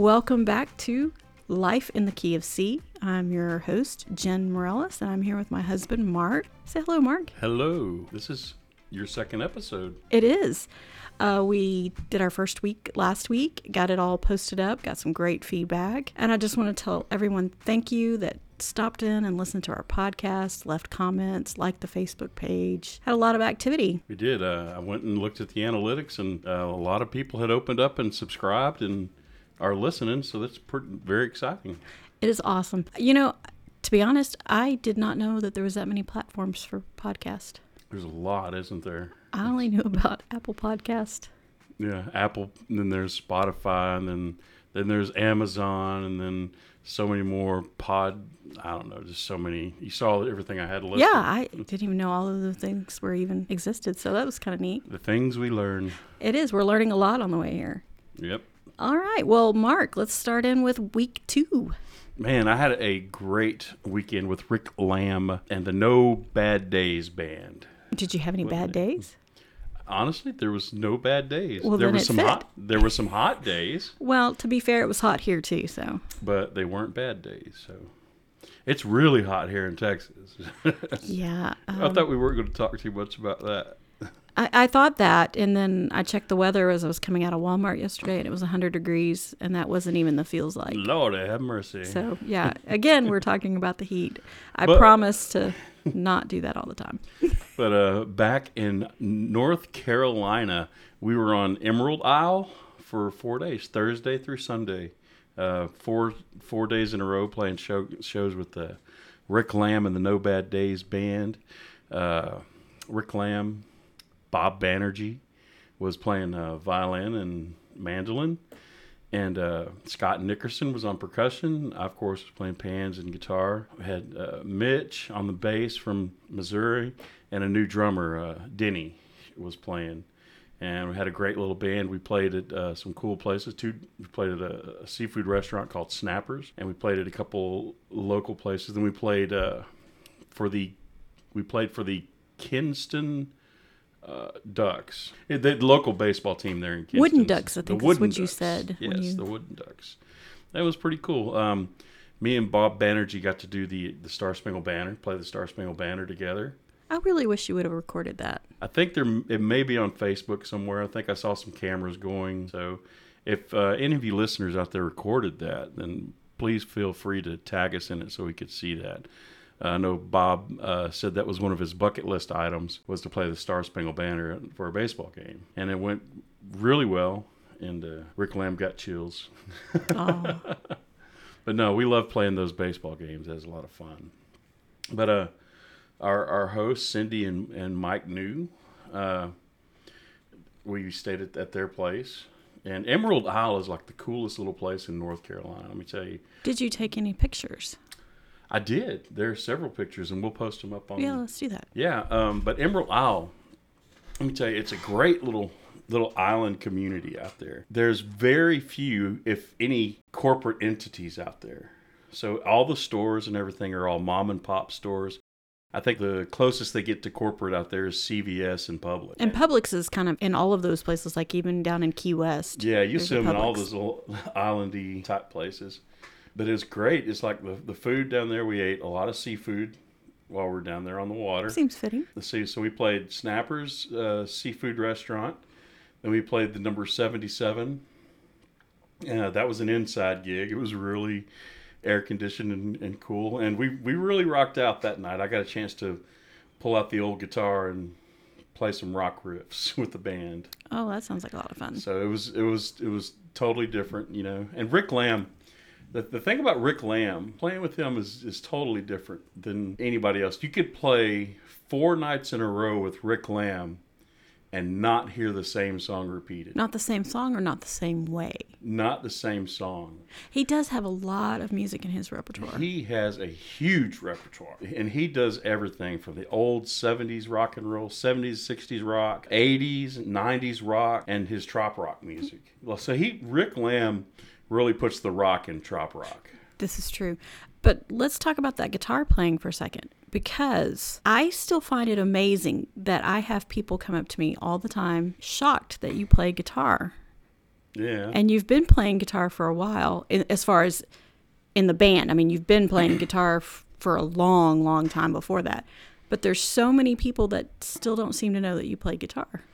Welcome back to Life in the Key of C. I'm your host, Jen Mireles, and I'm here with my husband, Mark. Say hello, Mark. Hello. This is your second episode. It is. Uh, we did our first week last week, got it all posted up, got some great feedback. And I just want to tell everyone thank you that stopped in and listened to our podcast, left comments, liked the Facebook page, had a lot of activity. We did. Uh, I went and looked at the analytics, and uh, a lot of people had opened up and subscribed and are listening. So that's pretty, very exciting. It is awesome. You know, to be honest, I did not know that there was that many platforms for podcast. There's a lot, isn't there? I only knew about Apple Podcast. Yeah, Apple. And then there's Spotify, and then then there's Amazon, and then so many more pod. I don't know, just so many. You saw everything I had listed. Yeah, I didn't even know all of the things were even existed, so that was kind of neat. The things we learn. It is. We're learning a lot on the way here. Yep. All right. Well, Mark, let's start in with week two. Man, I had a great weekend with Rick Lamb and the No Bad Days band. Did you have any bad days? Honestly, there was no bad days. Well, there then was it some fit. hot there were some hot days, Well, to be fair, it was hot here too, so but they weren't bad days. So it's really hot here in Texas. yeah. I Um, thought we weren't going to talk too much about that. I, I thought that, and then I checked the weather as I was coming out of Walmart yesterday, and it was 100 degrees, and that wasn't even the feels like. Lord have mercy. So yeah, again, we're talking about the heat. I But- promise to not do that all the time. But uh, back in North Carolina, we were on Emerald Isle for four days, Thursday through Sunday, uh, four four days in a row, playing show, shows with the Rick Lamb and the No Bad Days band. Uh, Rick Lamb, Bob Banerjee was playing uh, violin and mandolin, and uh, Scott Nickerson was on percussion. I, of course, was playing pans and guitar. We had uh, Mitch on the bass from Missouri, and a new drummer, uh, Denny, was playing. And we had a great little band. We played at uh, some cool places. Two, we played at a, a seafood restaurant called Snappers, and we played at a couple local places. Then we played uh, for the, we played for the Kinston uh, Ducks, the local baseball team there in Kinston. Wooden Ducks, I The think is Wooden what you said Yes, you- the Wooden Ducks. That was pretty cool. Um, me and Bob Banerjee got to do the the Star Spangled Banner, play the Star Spangled Banner together. I really wish you would have recorded that. I think there it may be on Facebook somewhere. I think I saw some cameras going. So, if uh, any of you listeners out there recorded that, then please feel free to tag us in it so we could see that. Uh, I know Bob uh, said that was one of his bucket list items was to play the Star Spangled Banner for a baseball game, and it went really well. And uh, Rick Lamb got chills. Oh, But no, we love playing those baseball games. It was a lot of fun. But uh, our our hosts Cindy and, and Mike New, uh, we stayed at, at their place, and Emerald Isle is like the coolest little place in North Carolina. Let me tell you, did you take any pictures? I did. There are several pictures, and we'll post them up on. Yeah, let's do that. Yeah, um, but Emerald Isle, let me tell you, it's a great little little island community out there. There's very few, if any, corporate entities out there. So all the stores and everything are all mom and pop stores. I think the closest they get to corporate out there is CVS and Publix. And Publix is kind of in all of those places, like even down in Key West. Yeah, you see them in all those little islandy type places. But it's great. It's like the, the food down there. We ate a lot of seafood while we are down there on the water. Seems fitting. Let's see. So we played Snappers uh, Seafood Restaurant. Then we played the number 77. Uh, that was an inside gig. It was really air conditioned and, and cool. And we, we really rocked out that night. I got a chance to pull out the old guitar and play some rock riffs with the band. Oh, that sounds like a lot of fun. So it was it was it was totally different, you know. And Rick Lamb, the, the thing about Rick Lamb, playing with him is is totally different than anybody else. You could play four nights in a row with Rick Lamb and not hear the same song repeated. Not the same song or not the same way. Not the same song. He does have a lot of music in his repertoire. He has a huge repertoire, and he does everything from the old 70s rock and roll, 70s, 60s rock, 80s, 90s rock, and his trop rock music. Well, so he, Rick Lamb, really puts the rock in trop rock. This is true. But let's talk about that guitar playing for a second because I still find it amazing that I have people come up to me all the time shocked that you play guitar. Yeah. and you've been playing guitar for a while as far as in the band i mean you've been playing guitar f- for a long long time before that but there's so many people that still don't seem to know that you play guitar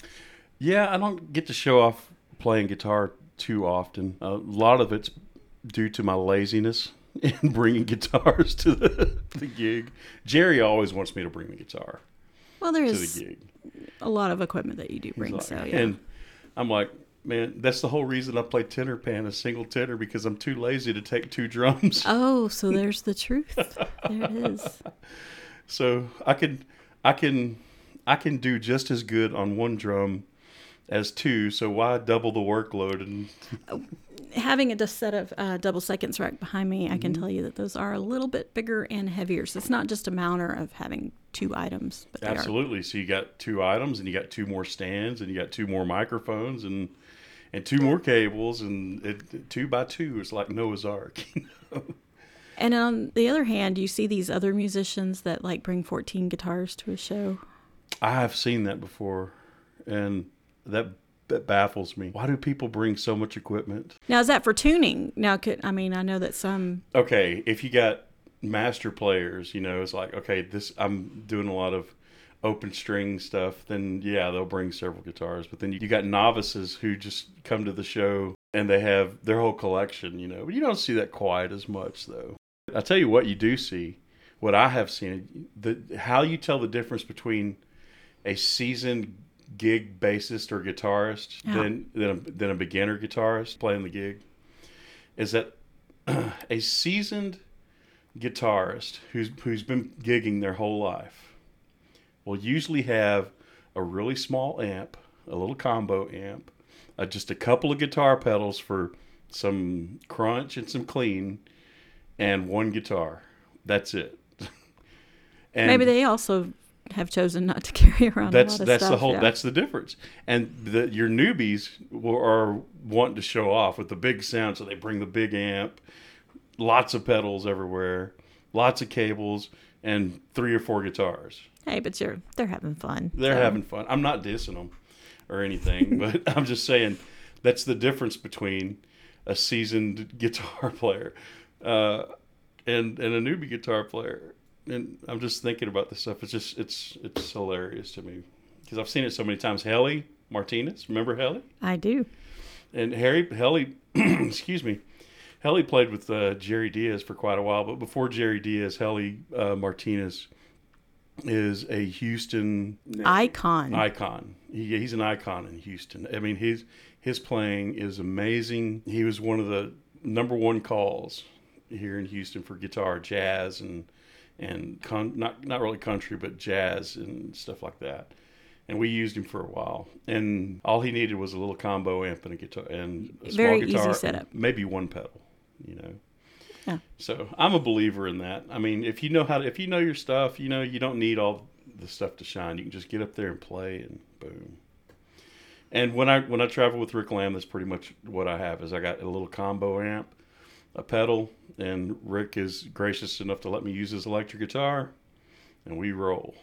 Yeah, I don't get to show off playing guitar too often. a lot of it's due to my laziness in bringing guitars to the, the gig. Jerry always wants me to bring the guitar well there is to the gig. a lot of equipment that you do bring like- so yeah And I'm like, man, that's the whole reason I play tenor pan, a single tenor, because I'm too lazy to take two drums. oh so there's the truth there it is So I can, I can, I can do just as good on one drum as two. So why double the workload? And having a set of uh, double seconds rack behind me, Mm-hmm. I can tell you that those are a little bit bigger and heavier. So it's not just a matter of having two items, but absolutely. So you got two items, and you got two more stands, and you got two more microphones, and and two more cables, and it, two by two is like Noah's Ark. And on the other hand, you see these other musicians that like bring 14 guitars to a show. I have seen that before, and that, that baffles me. Why do people bring so much equipment? Now, is that for tuning? Now, could I mean, I know that some. Okay, if you got master players, you know, it's like okay, this I'm doing a lot of open string stuff. Then yeah, they'll bring several guitars. But then you got novices who just come to the show and they have their whole collection, you know. But you don't see that quite as much though. I tell you what, you do see. What I have seen, the how you tell the difference between a seasoned gig bassist or guitarist Yeah. than than a, than a beginner guitarist playing the gig is that a seasoned guitarist who's who's been gigging their whole life will usually have a really small amp, a little combo amp, uh, just a couple of guitar pedals for some crunch and some clean, and one guitar. That's it. and Maybe they also have chosen not to carry around that's a lot of that's the whole yeah. that's the difference and the, your newbies will, are wanting to show off with the big sound so they bring the big amp lots of pedals everywhere lots of cables and three or four guitars Hey, but you're they're having fun. they're so. having fun i'm not dissing them or anything but i'm just saying that's the difference between a seasoned guitar player uh, and and a newbie guitar player and i'm just thinking about this stuff it's just it's it's hilarious to me because i've seen it so many times Heli martinez remember Heli I do. and harry Heli excuse me Heli played with uh, jerry diaz for quite a while but before jerry diaz Heli uh, martinez is a houston Icon. icon. He, he's an icon in Houston. I mean, his his playing is amazing. He was one of the number one calls here in Houston for guitar, jazz, and and con, not not really country, but jazz and stuff like that. And we used him for a while. And all he needed was a little combo amp and a guitar and a small Very easy guitar, setup. maybe one pedal. You know. Yeah. So I'm a believer in that. I mean, if you know how to, if you know your stuff, you know you don't need all the stuff to shine. You can just get up there and play, and boom. And when I when I travel with Rick Lamb, that's pretty much what I have. Is I got a little combo amp, a pedal, and Rick is gracious enough to let me use his electric guitar, and we roll.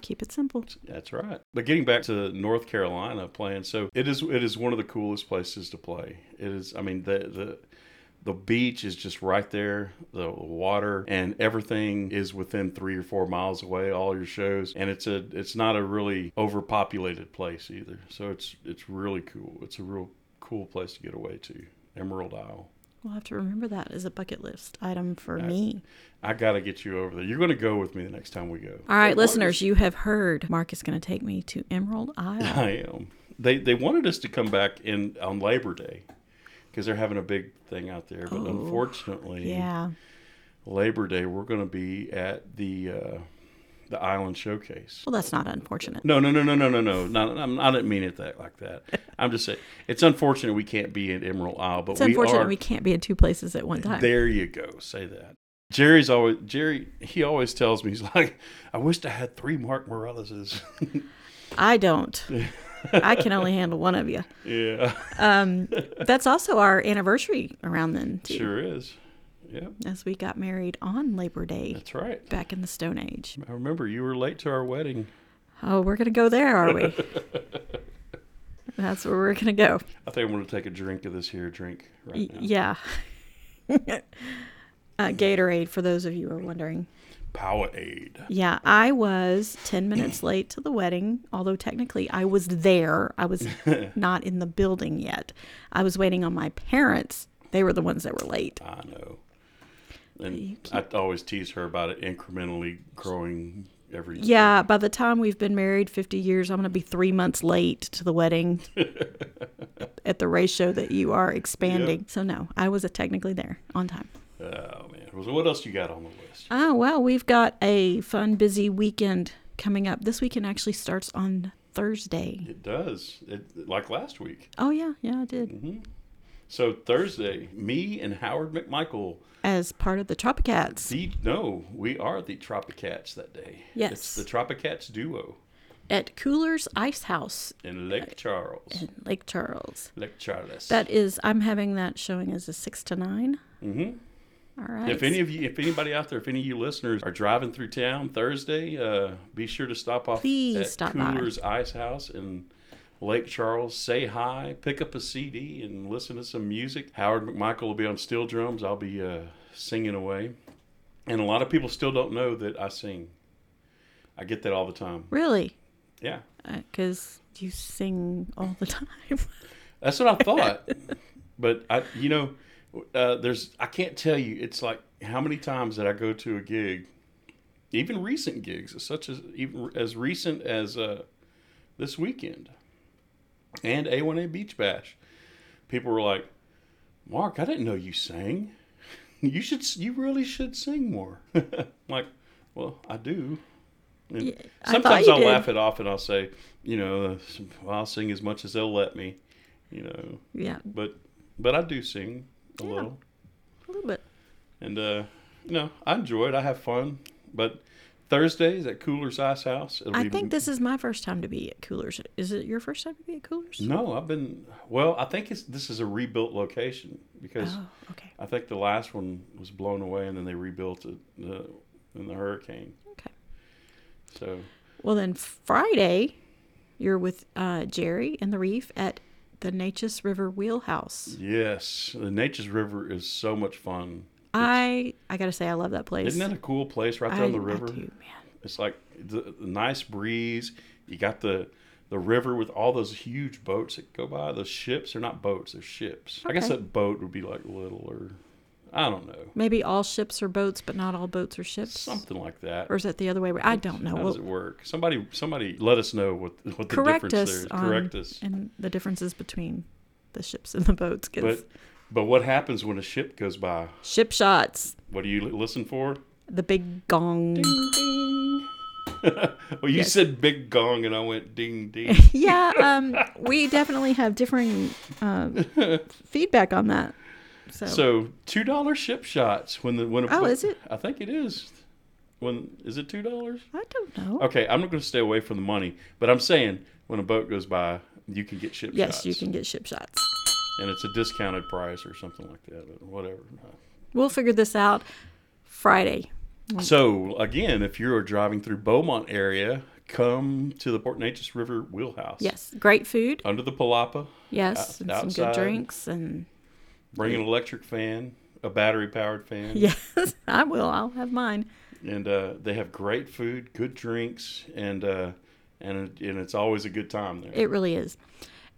Keep it simple. That's right. But getting back to North Carolina playing, so it is it is one of the coolest places to play. It is. I mean the the the beach is just right there, the water and everything is within three or four miles away. All your shows, and it's a it's not a really overpopulated place either. So it's it's really cool. It's a real cool place to get away to. Emerald Isle. We'll have to remember that as a bucket list item for Yeah. me. I got to get you over there. You're going to go with me the next time we go. All right, listeners, you have heard Mark is going to take me to Emerald Isle. I am. They they wanted us to come back in on Labor Day because they're having a big thing out there. But Oh, unfortunately, yeah. Labor Day we're going to be at the uh, the Island Showcase. Well, that's not unfortunate. No, no, no, no, no, no, no. Not, I'm, I didn't mean it that like that. I'm just saying it's unfortunate we can't be in Emerald Isle, but It's we unfortunate are. we can't be in two places at one time. There you go. Say that. Jerry's always Jerry. He always tells me he's like, I wished I had three Mark Mireleses. I don't. I can only handle one of you. yeah, Um, that's also our anniversary around then, too, sure is. Yeah, as we got married on Labor Day that's right. back in the Stone Age. I remember you were late to our wedding. Oh, we're going to go there, are we? That's where we're gonna go. I think I'm going to take a drink of this here drink right now. yeah. uh, Gatorade, for those of you who are wondering. Powerade. Yeah, I was 10 minutes late to the wedding, although technically I was there. I was not in the building yet. I was waiting on my parents. They were the ones that were late. I know. And I always tease her about it incrementally growing every Yeah, by the time we've been married 50 years, I'm going to be three months late to the wedding at the ratio that you are expanding. So, no, I was technically there on time. Oh man. So what else you got on the list? Oh, well, we've got a fun, busy weekend coming up. This weekend actually starts on Thursday. It does. It, like last week. Oh, yeah, yeah, I did. hmm So Thursday, me and Howard McMichael. As part of the Tropicats. The no, we are the Tropicats that day. Yes. It's the Tropicats duo at Cooler's Ice House in Lake Charles. in Lake Charles. Lake Charles. That is, I'm having that showing as a six to nine. Mm-hmm. All right. If any of you, if anybody out there, if any of you listeners are driving through town Thursday, uh, be sure to stop off Please at stop by. Cooler's Ice House in Lake Charles. Say hi, pick up a CD, and listen to some music. Howard McMichael will be on steel drums. I'll be uh, singing away, and a lot of people still don't know that I sing. I get that all the time. really? Yeah, Because you sing all the time. that's what I thought. but I, you know, uh, there's I can't tell you. It's like how many times that I go to a gig, even recent gigs, such as even as recent as uh, this weekend, and A1A Beach Bash. People were like, "Mark, I didn't know you sang. You should. You really should sing more." I'm like, well, I do. And Yeah, sometimes you I'll did. laugh it off and I'll say, you know, I'll sing as much as they'll let me, you know yeah, but but I do sing a Yeah. little, a little bit. and uh, you know I enjoy it. I have fun. But Thursdays at Cooler's Ice House. It'll I be, think this is my first time to be at Coolers. Is it your first time to be at Coolers? No, I've been. Well, I think it's this is a rebuilt location because Oh, okay. I think the last one was blown away and then they rebuilt it uh, in the hurricane. Okay. So Well, then Friday, you're with uh, Jerry and the Reef at the Neches River Wheelhouse. yes, the Neches River is so much fun. I I gotta say I love that place. Isn't that a cool place right there I, on the river? I do, man. It's like the, the nice breeze. You got the the river with all those huge boats that go by. Those ships are not boats; they're ships. I guess Okay. that boat would be like little, or I don't know, Maybe all ships are boats, but not all boats are ships. something like that. Or is that the other way? around? I don't know. How Well, does it work? Somebody, somebody, let us know what what the correct difference there is. Correct us. and the differences between the ships and the boats. 'cause But but what happens when a ship goes by? ship shots, What do you listen for? the big gong. Ding ding. well, you Yes. said big gong, and I went ding ding. yeah, um, we definitely have differing uh, feedback on that. So, So two dollar ship shots when the when a Oh, is it? I think it is. When is it two dollars? I don't know. Okay, I'm not going to stay away from the money, but I'm saying when a boat goes by, you can get ship yes, shots. Yes, you can get ship shots. And it's a discounted price or something like that, or whatever. We'll figure this out Friday. So again, if you're driving through Beaumont area, come to the Port Neches River Wheelhouse. Yes, great food. Under the palapa, Yes, Out- and some good drinks and bring an electric fan, a battery powered fan. yes, I will. I'll have mine. and uh, they have great food, good drinks, and uh, and and it's always a good time there. It really is.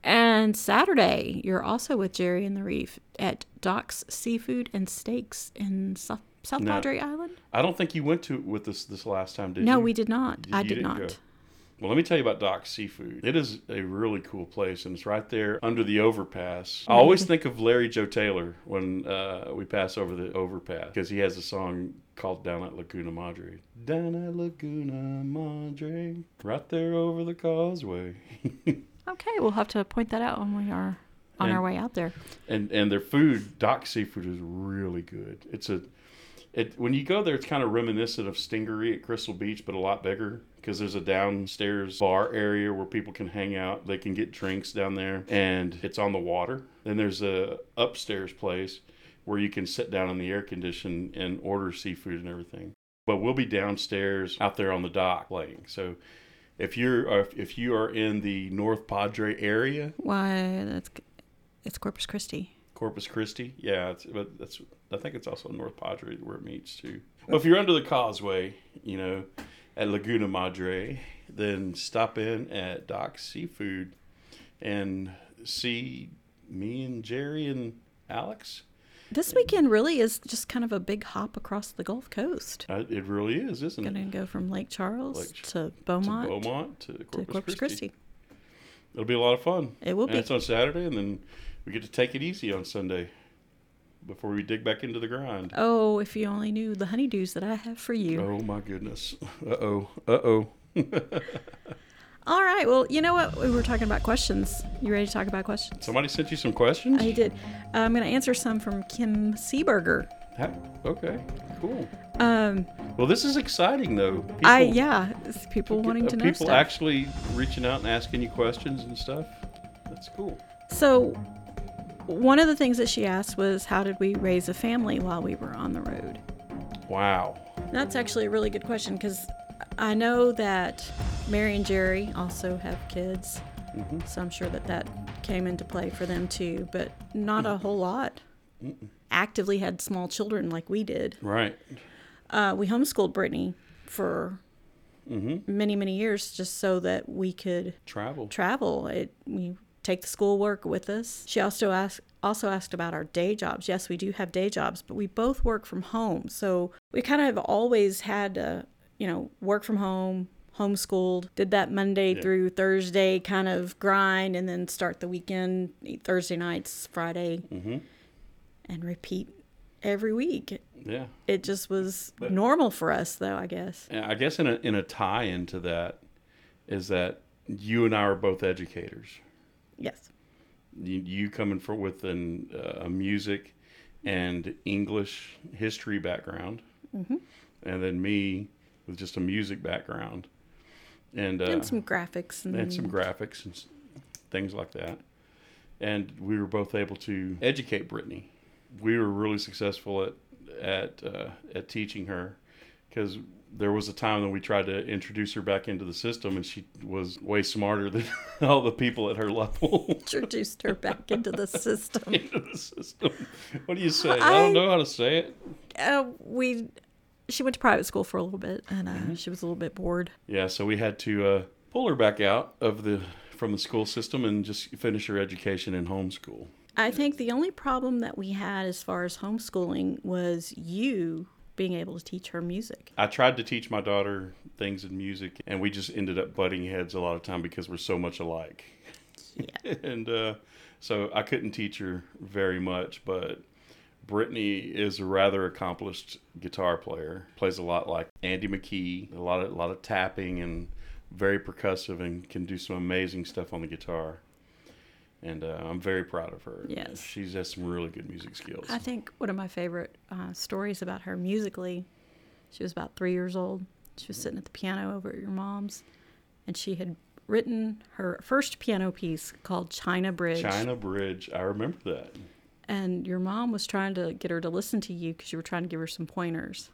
And Saturday, you're also with Jerry and the Reef at Doc's Seafood and Steaks in South, South No. Padre Island. I don't think you went to with us this last time, did you? no, we did not. You- I you did not. go. Well, let me tell you about Doc's Seafood. It is a really cool place, and it's right there under the overpass. I always think of Larry Joe Taylor when uh, we pass over the overpass because he has a song called "Down at Laguna Madre." Down at Laguna Madre, right there over the causeway. Okay, we'll have to point that out when we are on And- our way out there. and and their food, Doc Seafood, is really good. It's a, it when you go there, it's kind of reminiscent of Stingaree at Crystal Beach, but a lot bigger because there's a downstairs bar area where people can hang out. They can get drinks down there, and it's on the water. Then there's a upstairs place where you can sit down in the air condition and order seafood and everything. But we'll be downstairs out there on the dock playing. So if you're uh, if you are in the North Padre area, Why? That's it's Corpus Christi. Corpus Christi, yeah, it's, but that's I think it's also North Padre where it meets too. Well, if you're under the causeway, you know, at Laguna Madre, then stop in at Doc Seafood and see me and Jerry and Alex. This weekend really is just kind of a big hop across the Gulf Coast. Uh, it really is, isn't Going it? Going to go from Lake Charles Lake to To Beaumont to, Beaumont to Corpus, Corpus Christi. Christi. It'll be a lot of fun. It will and be. it's on Saturday, and then we get to take it easy on Sunday before we dig back into the grind. Oh, if you only knew the honeydews that I have for you. Oh my goodness. Uh oh. Uh oh. All right. Well, you know what? We were talking about questions. You ready to talk about questions? Somebody sent you some questions? I did. Uh, I'm going to answer some from Kim Seeberger. Ha- okay. Cool. Um, Well, this is exciting though. People, I yeah, people wanting to know people stuff. actually reaching out and asking you questions and stuff. That's cool. So, one of the things that she asked was, "How did we raise a family while we were on the road?" Wow. That's actually a really good question because I know that Mary and Jerry also have kids, Mhm. so I'm sure that that came into play for them too, but not a whole lot. Actively had small children like we did. Right. Uh, we homeschooled Brittany for Mm-hmm. many, many years just so that we could Travel. travel. It, we take the schoolwork with us. She also asked also asked about our day jobs. Yes, we do have day jobs, but we both work from home. So we kind of have always had to, you know, work from home, homeschooled, did that Monday Yeah. through Thursday kind of grind and then start the weekend, Thursday nights, Friday, Mm-hmm. and repeat every week. Yeah. It just was But- normal for us though, I guess. I guess in a in a tie into that is that you and I are both educators. Yes. You, you coming from with an, uh, a music and English history background, Mhm. and then me with just a music background, and uh, and some graphics and, and some graphics and things like that. And we were both able to educate Brittany. We were really successful at at uh, at teaching her because there was a time when we tried to introduce her back into the system, and she was way smarter than all the people at her level introduced her back into the system. into the system. What do you say? I, I- don't know how to say it. uh, we she went to private school for a little bit and uh, Mm-hmm. she was a little bit bored Yeah, so we had to uh, pull her back out of the from the school system and just finish her education in homeschool. i think the only problem that we had as far as homeschooling was you being able to teach her music I tried to teach my daughter things in music, and we just ended up butting heads a lot of time because we're so much alike. Yeah. and uh, so I couldn't teach her very much, but Brittany is a rather accomplished guitar player. Plays a lot like Andy McKee, a lot of a lot of tapping and very percussive, and can do some amazing stuff on the guitar. And uh, I'm very proud of her. Yes. she has some really good music skills. i think one of my favorite uh, stories about her musically she was about three years old she was sitting at the piano over at your mom's and she had written her first piano piece called china bridge China Bridge, I remember that. And your mom was trying to get her to listen to you because you were trying to give her some pointers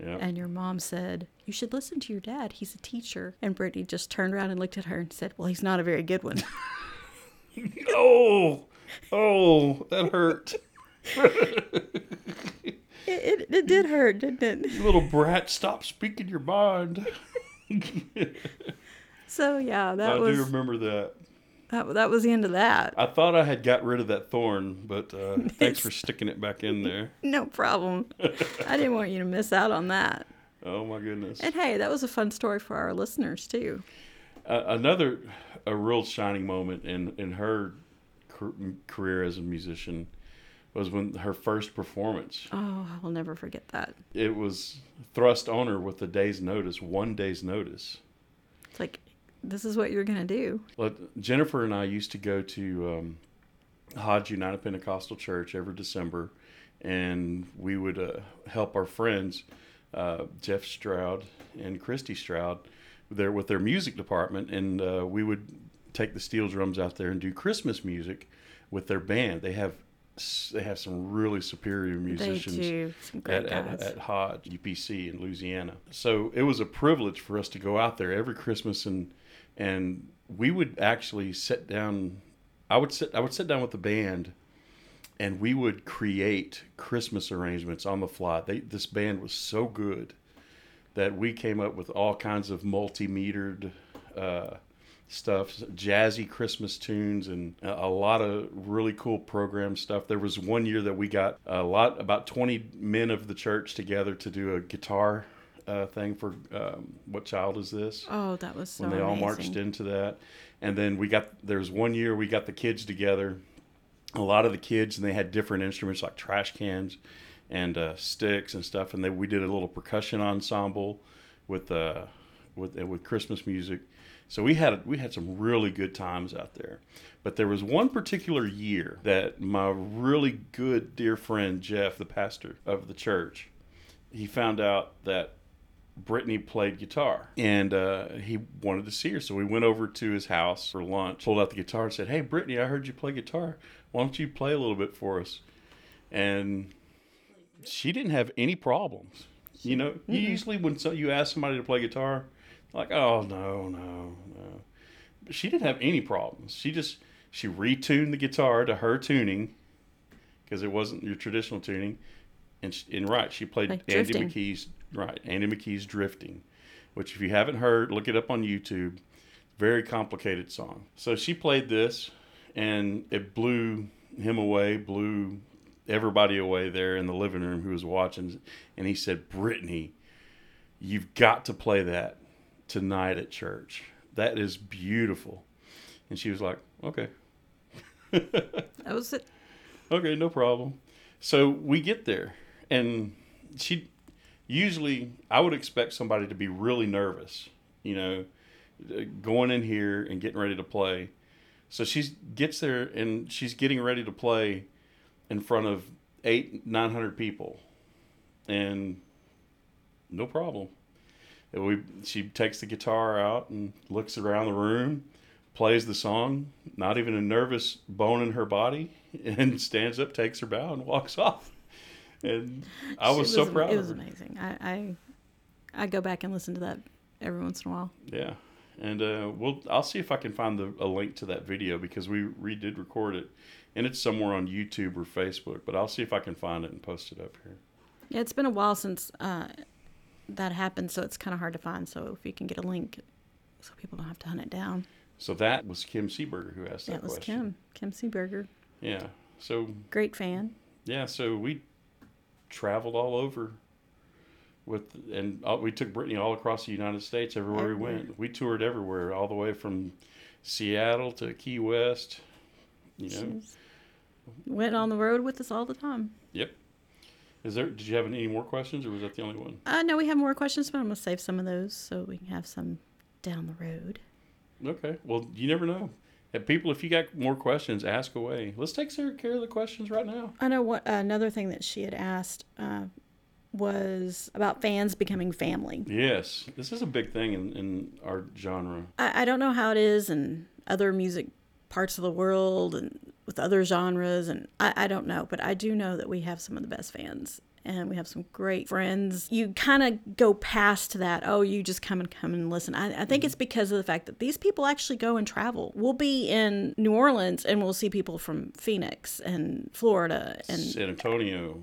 Yeah. And your mom said, You should listen to your dad. He's a teacher. And Brittany just turned around and looked at her and said, Well, he's not a very good one. oh, oh, that hurt. it, it, it did hurt, didn't it? You little brat, stop speaking your mind. So, yeah, that I was do remember that. That, that was the end of that. I thought I had got rid of that thorn, but uh, thanks for sticking it back in there. No problem. I didn't want you to miss out on that. Oh my goodness. And hey, that was a fun story for our listeners, too. Uh, another, a real shining moment in in her career as a musician was when her first performance. Oh, I will never forget that. It was thrust on her with a day's notice, one day's notice. It's like, this is what you're going to do. Well, Jennifer and I used to go to um, Hodge United Pentecostal Church every December, and we would uh, help our friends, uh, Jeff Stroud and Christy Stroud, there with their music department, and uh, we would take the steel drums out there and do Christmas music with their band. They have they have some really superior musicians do some great at, at, at Hodge UPC in Louisiana. So it was a privilege for us to go out there every Christmas and and we would actually sit down. I would sit I would sit down with the band, and we would create Christmas arrangements on the fly. They, this band was so good that we came up with all kinds of multi-metered. Uh, stuff, jazzy Christmas tunes, and a lot of really cool program stuff. There was one year that we got a lot, about 20 men of the church together to do a guitar uh, thing for um, What Child Is This? oh, that was so when they all amazing. marched into that. And then we got, there's one year we got the kids together, a lot of the kids, and they had different instruments like trash cans and uh, sticks and stuff. And then we did a little percussion ensemble with, uh, with, uh, with Christmas music. So we had we had some really good times out there, but there was one particular year that my really good dear friend Jeff, the pastor of the church, he found out that Brittany played guitar and uh, he wanted to see her. So we went over to his house for lunch, pulled out the guitar and said, Hey, Brittany, I heard you play guitar. Why don't you play a little bit for us? And she didn't have any problems. You know, you usually when so, you ask somebody to play guitar, like, oh, no, no, no. But she didn't have any problems. She just, she retuned the guitar to her tuning because it wasn't your traditional tuning. And, she, and right, she played Like Andy drifting. McKee's right, Andy McKee's "Drifting," which if you haven't heard, look it up on YouTube. Very complicated song. So she played this, and it blew him away, blew everybody away there in the living room who was watching. And he said, "Brittany, you've got to play that tonight at church. That is beautiful." And she was like, "Okay." That was it. okay, no problem. So we get there, and she usually I would expect somebody to be really nervous, you know, going in here and getting ready to play. So she gets there and she's getting ready to play in front of eight, nine hundred people, and no problem. We she takes the guitar out and looks around the room, plays the song, not even a nervous bone in her body, and stands up, takes her bow, and walks off. And I It was so proud It was amazing. I, I I go back and listen to that every once in a while. Yeah, and uh, we'll I'll see if I can find the, a link to that video because we we did record it, and it's somewhere on YouTube or Facebook. But I'll see if I can find it and post it up here. Yeah, it's been a while since uh, that happened, so it's kind of hard to find. So if you can get a link, so people don't have to hunt it down. So that was Kim Seeberger who asked that, question That was question. Kim, Kim Seeberger, Yeah. So great fan. yeah, so we traveled all over with, and we took Brittany all across the United States everywhere we went. We toured everywhere, all the way from Seattle to Key West. You know. She's went on the road with us all the time. Yep. Is there? Did you have any more questions, or was that the only one? I know we have more questions, but I'm gonna save some of those so we can have some down the road. Okay. Well, you never know. And people, if you got more questions, ask away. Let's take care of the questions right now. I know what another thing that she had asked uh, was about fans becoming family. Yes, this is a big thing in, in our genre. I, I don't know how it is in other music parts of the world and with other genres, and I, I don't know, but I do know that we have some of the best fans. And we have some great friends. You kind of go past that. Oh, you just come and come and listen. I, I think mm-hmm. it's because of the fact that these people actually go and travel. We'll be in New Orleans and we'll see people from Phoenix and Florida and San Antonio.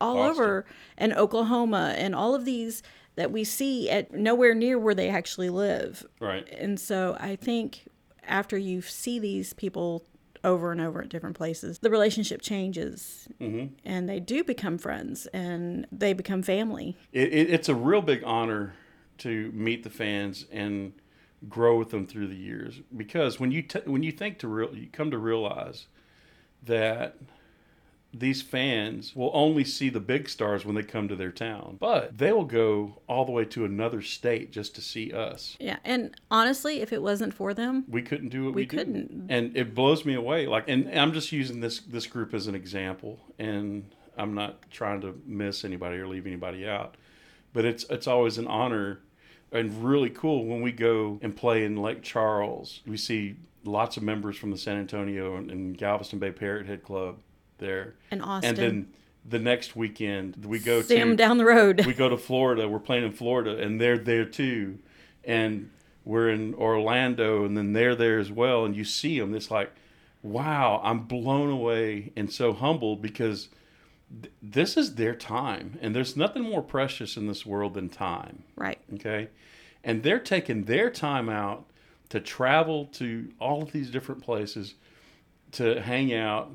all over and Oklahoma and all of these that we see at nowhere near where they actually live. Right. And so I think after you see these people over and over at different places, the relationship changes hmm and they do become friends and they become family. It, it, it's a real big honor to meet the fans and grow with them through the years because when you t- when you think to real you come to realize that these fans will only see the big stars when they come to their town but they will go all the way to another state just to see us Yeah. And honestly, if it wasn't for them, we couldn't do what we, we couldn't. and it blows me away like and i'm just using this this group as an example and i'm not trying to miss anybody or leave anybody out but it's it's always an honor and really cool when we go and play in lake charles we see lots of members from the san antonio and, and galveston bay parrot head club there. In Austin. And then the next weekend we go See to down the road. we go to Florida. We're playing in Florida, and they're there too. And we're in Orlando, and then they're there as well. And you see them. It's like, wow, I'm blown away and so humbled because th- this is their time, and there's nothing more precious in this world than time. right. Okay, and they're taking their time out to travel to all of these different places to hang out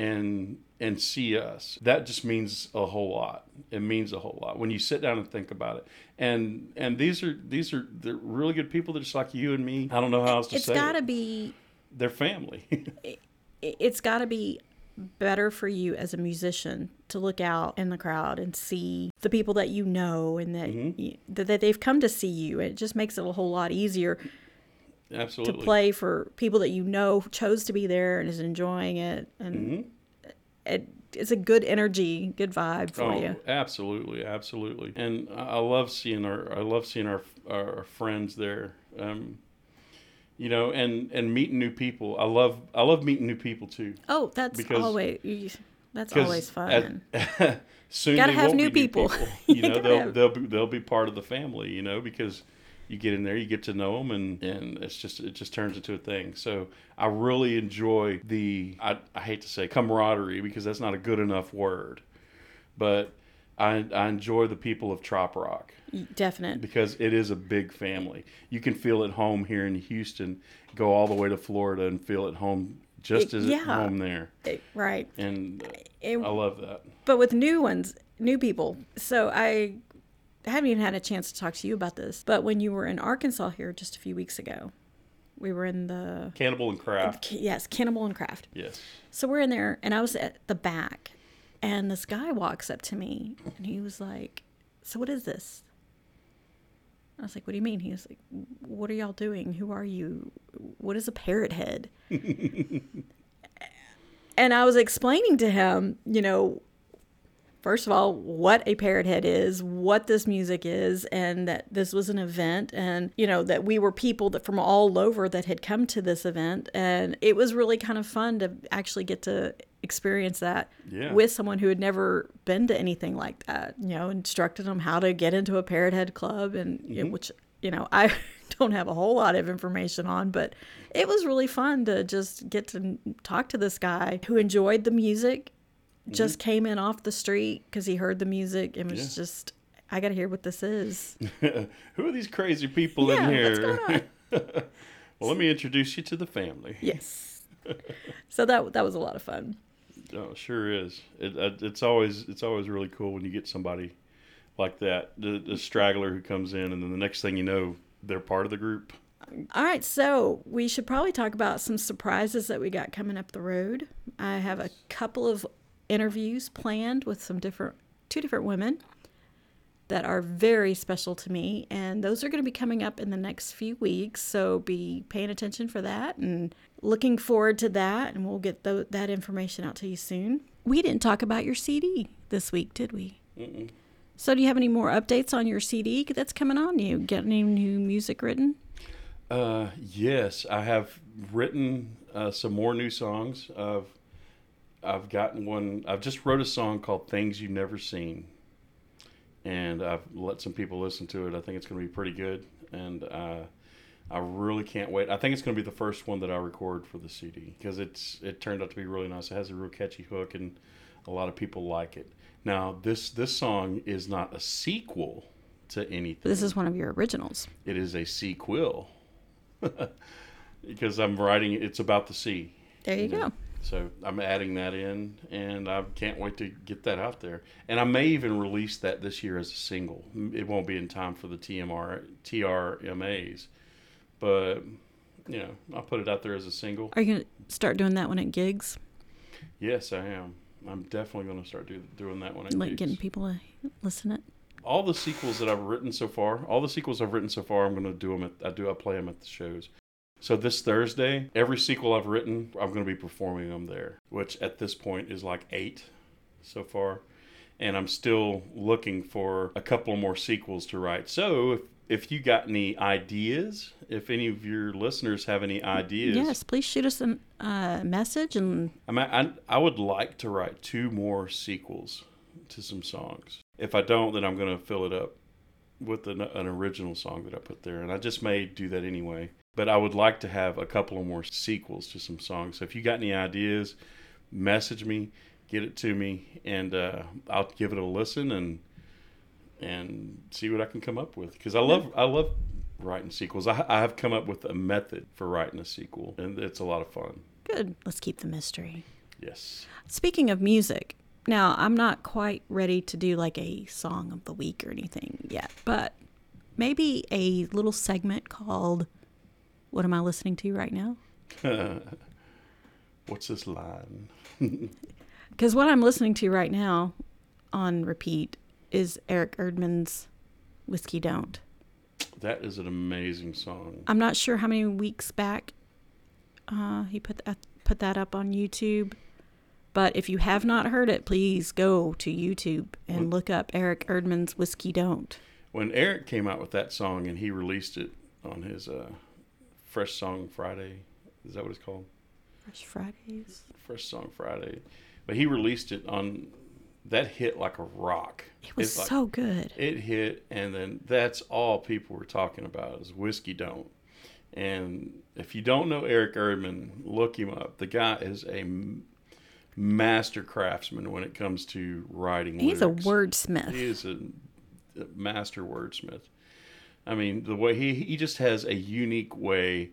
and and see us. That just means a whole lot. It means a whole lot when you sit down and think about it. And and these are these are they're really good people. They're just like you and me. I don't know how else to It's say It's got to be They're family. it's got to be better for you as a musician to look out in the crowd and see the people that you know and that Mm-hmm. you, that, that they've come to see you. It just makes it a whole lot easier to play for people that you know chose to be there and is enjoying it and Mm-hmm. it, it's a good energy, good vibe for Oh, you. absolutely, absolutely. And I love seeing our I love seeing our our friends there. Um, you know, and and meeting new people. I love I love meeting new people too. Oh, that's Because- always that's always fun. at- soon Gotta have new be people. You You know, they'll have- they'll be, they'll be part of the family. You know, because you get in there, you get to know them, and and it's just it just turns into a thing. So I really enjoy the I, I hate to say camaraderie because that's not a good enough word, but I I enjoy the people of Trop Rock Definite. because it is a big family. You can feel at home here in Houston, go all the way to Florida and feel at home just It- as yeah. at home there, It- right. and It- I love that. but with new ones, new people. So I haven't even had a chance to talk to you about this. But when you were in Arkansas here just a few weeks ago, we were in the Cannibal and Craft. yes, Cannibal and Craft. Yes. So we're in there, and I was at the back, and this guy walks up to me, and he was like, "So what is this?" I was like, "What do you mean?" He was like, "What are y'all doing? Who are you? What is a parrot head?" and I was explaining to him, you know, first of all, what a parrot head is, what this music is, and that this was an event, and you know that we were people that from all over that had come to this event, and it was really kind of fun to actually get to experience that Yeah. with someone who had never been to anything like that. You know, instructed them how to get into a parrot head club, and you know, mm-hmm. which you know I don't have a whole lot of information on, but it was really fun to just get to talk to this guy who enjoyed the music just came in off the street because he heard the music and was Yeah. just i gotta hear what this is Who are these crazy people Yeah, in here? well, let me introduce you to the family. yes so that that was a lot of fun Oh, sure is. It, uh, it's always it's always really cool when you get somebody like that, the, the straggler who comes in, and then the next thing you know, they're part of the group. all right so we should probably talk about some surprises that we got coming up the road i have a couple of interviews planned with some different two different women that are very special to me and those are going to be coming up in the next few weeks so be paying attention for that and looking forward to that and we'll get tho- that information out to you soon. We didn't talk about your cd this week did we? So do you have any more updates on your cd that's coming on? You get any new music written? Uh, yes, I have written uh, some more new songs. I've I've gotten one. I've just wrote a song called "Things You've Never Seen," and I've let some people listen to it. I think it's going to be pretty good, and uh, I really can't wait. I think it's going to be the first one that I record for the CD because it's it turned out to be really nice. It has a real catchy hook, and a lot of people like it. Now this this song is not a sequel to anything. this is one of your originals It is a sequel because I'm writing. It's about the sea. there you know. go So I'm adding that in, and I can't wait to get that out there. And I may even release that this year as a single. It won't be in time for the TMR TRMAs, but you know I'll put it out there as a single. are you going to start doing that one at gigs Yes, I am. I'm definitely going to start do, doing that one. at gigs. like gigs. getting people to listen it all the sequels that I've written so far, all the sequels I've written so far, I'm going to do them. At, I do. I play them at the shows. So this Thursday, every sequel I've written, I'm going to be performing them there, which at this point is like eight so far, and I'm still looking for a couple more sequels to write. So if if you got any ideas, if any of your listeners have any ideas, Yes, please shoot us a uh, message and I mean, I, I would like to write two more sequels to some songs. If I don't, then I'm going to fill it up with an, an original song that I put there. And I just may do that anyway. But I would like to have a couple of more sequels to some songs. So if you got any ideas, message me, get it to me, and uh, I'll give it a listen and and see what I can come up with. Because I love I love writing sequels. I, I have come up with a method for writing a sequel, and it's a lot of fun. good. Let's keep the mystery. Yes. Speaking of music, now I'm not quite ready to do like a song of the week or anything yet, but maybe a little segment called What Am I Listening to Right Now? What's this line? Because what I'm listening to right now on repeat is Eric Erdman's Whiskey Don't. That is an amazing song. I'm not sure how many weeks back uh, he put that, put that up on YouTube. But if you have not heard it, please go to YouTube and look up Eric Erdman's Whiskey Don't. When Eric came out with that song and he released it on his uh, Fresh Song Friday, is that what it's called? Fresh Fridays. Fresh Song Friday. But he released it on that hit like a rock. It was like- so good. It hit, and then that's all people were talking about is whiskey don't. And if you don't know Eric Erdman, look him up. The guy is a master craftsman when it comes to writing. He's lyrics. a wordsmith. He is a, a master wordsmith. I mean, the way he he just has a unique way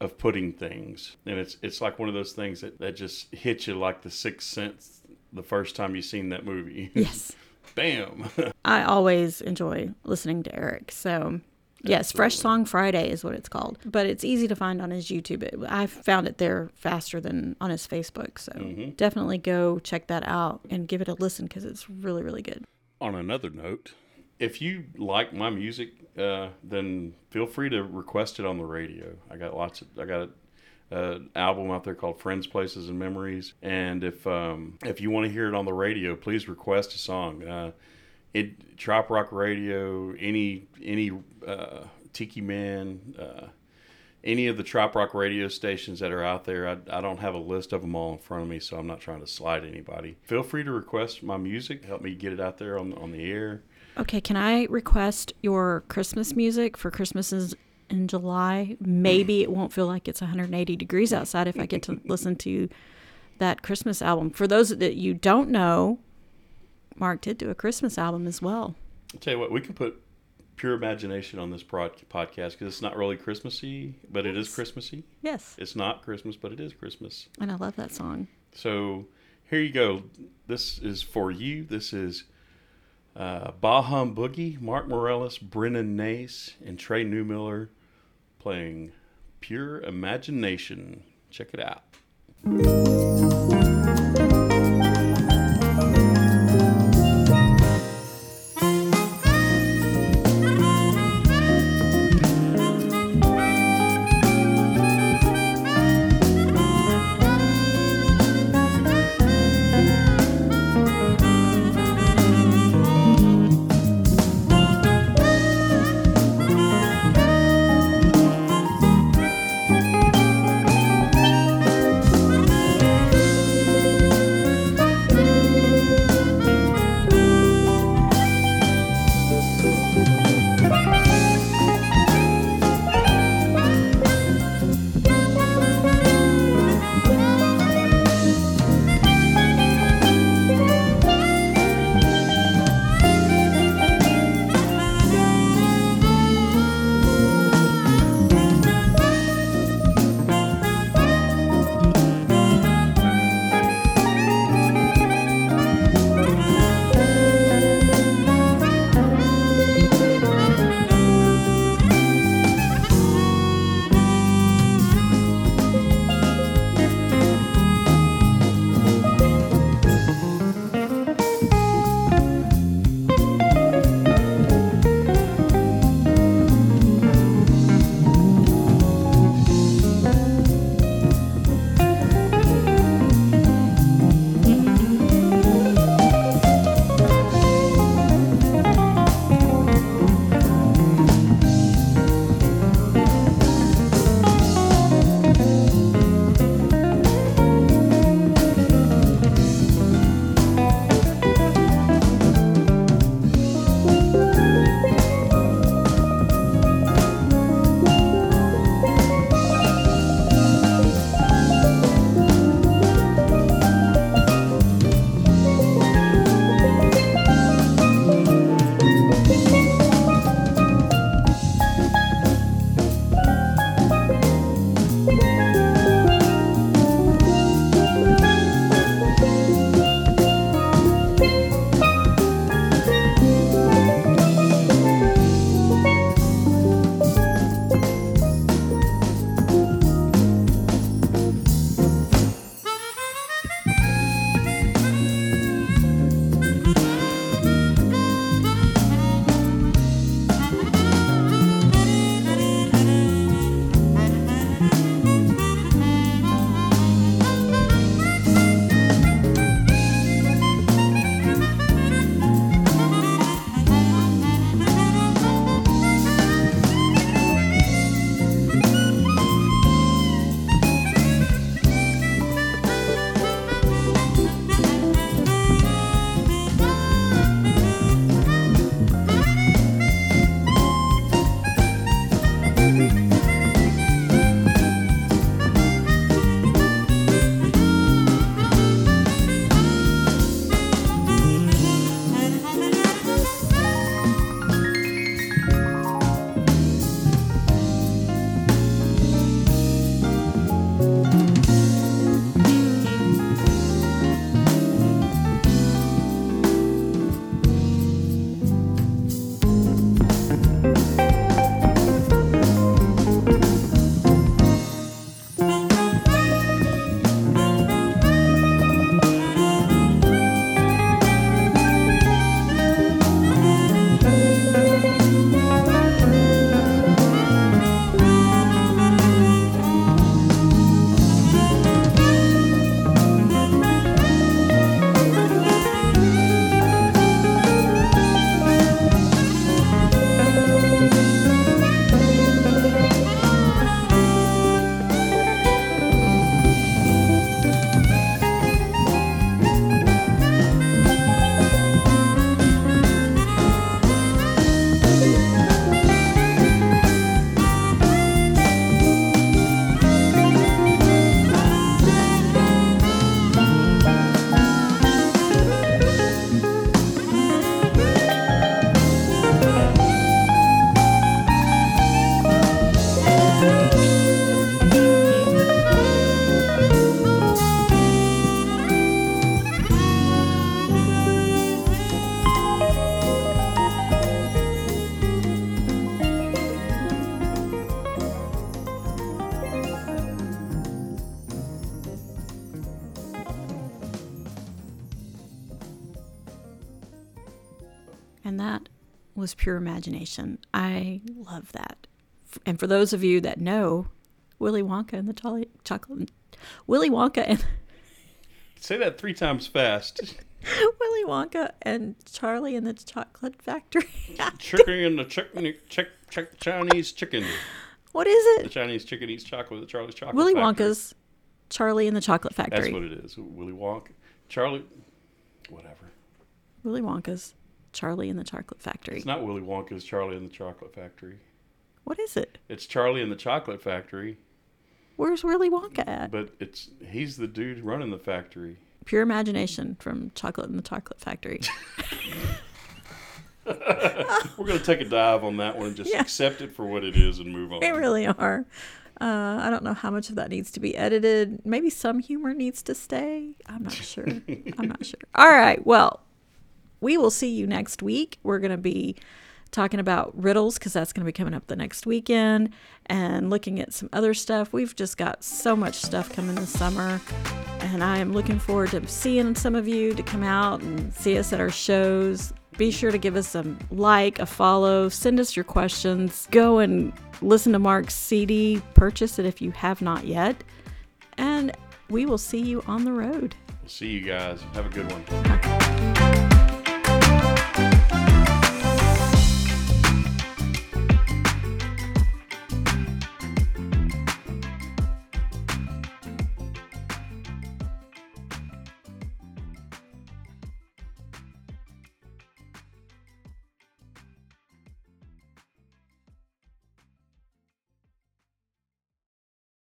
of putting things, and it's it's like one of those things that that just hits you like the sixth sense the first time you've seen that movie. Yes. Bam. I always enjoy listening to Eric. So, yes, Fresh Song Friday is what it's called. But it's easy to find on his YouTube. It, I found it there faster than on his Facebook. So, mm-hmm. definitely go check that out and give it a listen because it's really, really good. On another note, if you like my music, uh, then feel free to request it on the radio. I got lots of I got an album out there called Friends, Places, and Memories. And if um, if you want to hear it on the radio, please request a song. Uh, it Trop Rock Radio, any any uh, Tiki Man. Uh, any of the Trop Rock radio stations that are out there, I, I don't have a list of them all in front of me, so I'm not trying to slide anybody. Feel free to request my music, help me get it out there on, on the air. Okay, can I request your Christmas music for Christmases in July? Maybe it won't feel like it's 180 degrees outside if I get to listen to that Christmas album. For those that you don't know, Mark did do a Christmas album as well. I'll tell you what, we can put pure imagination on this prod, podcast because it's not really Christmassy, but it is Christmassy. Yes. It's not Christmas, but it is Christmas. And I love that song. So here you go. This is for you. This is uh, Bah Humboogie, Mark Mireles, Brennan Nace, and Trey Newmiller playing Pure Imagination. Check it out. Imagination. I love that. And for those of you that know Willy Wonka and the Jolly Chocolate Willy Wonka and Say that three times fast. Willy Wonka and Charlie and the Chocolate Factory. Chicken and the chicken, chick, chick, Chinese chicken. what is it? The? Chinese chicken eats chocolate. The Charlie's chocolate. Willy Factory. Wonka's Charlie and the Chocolate Factory. That's what it is. Willy Wonka. Charlie. Whatever. Willy Wonka's Charlie and the Chocolate Factory. It's not Willy Wonka's Charlie and the Chocolate Factory. What is it? It's Charlie and the Chocolate Factory, Where's Willy Wonka at? but it's he's the dude running the factory. Pure imagination from Chocolate and the Chocolate Factory. We're gonna take a dive on that one and just Yeah. accept it for what it is and move on. They really are. Uh, I don't know how much of that needs to be edited. Maybe some humor needs to stay. I'm not sure. I'm not sure. All right. Well, we will see you next week. We're going to be talking about riddles because that's going to be coming up the next weekend and looking at some other stuff. We've just got so much stuff coming this summer. And I am looking forward to seeing some of you to come out and see us at our shows. Be sure to give us a like, a follow, send us your questions. Go and listen to Mark's CD, purchase it if you have not yet. And we will see you on the road. See you guys. Have a good one.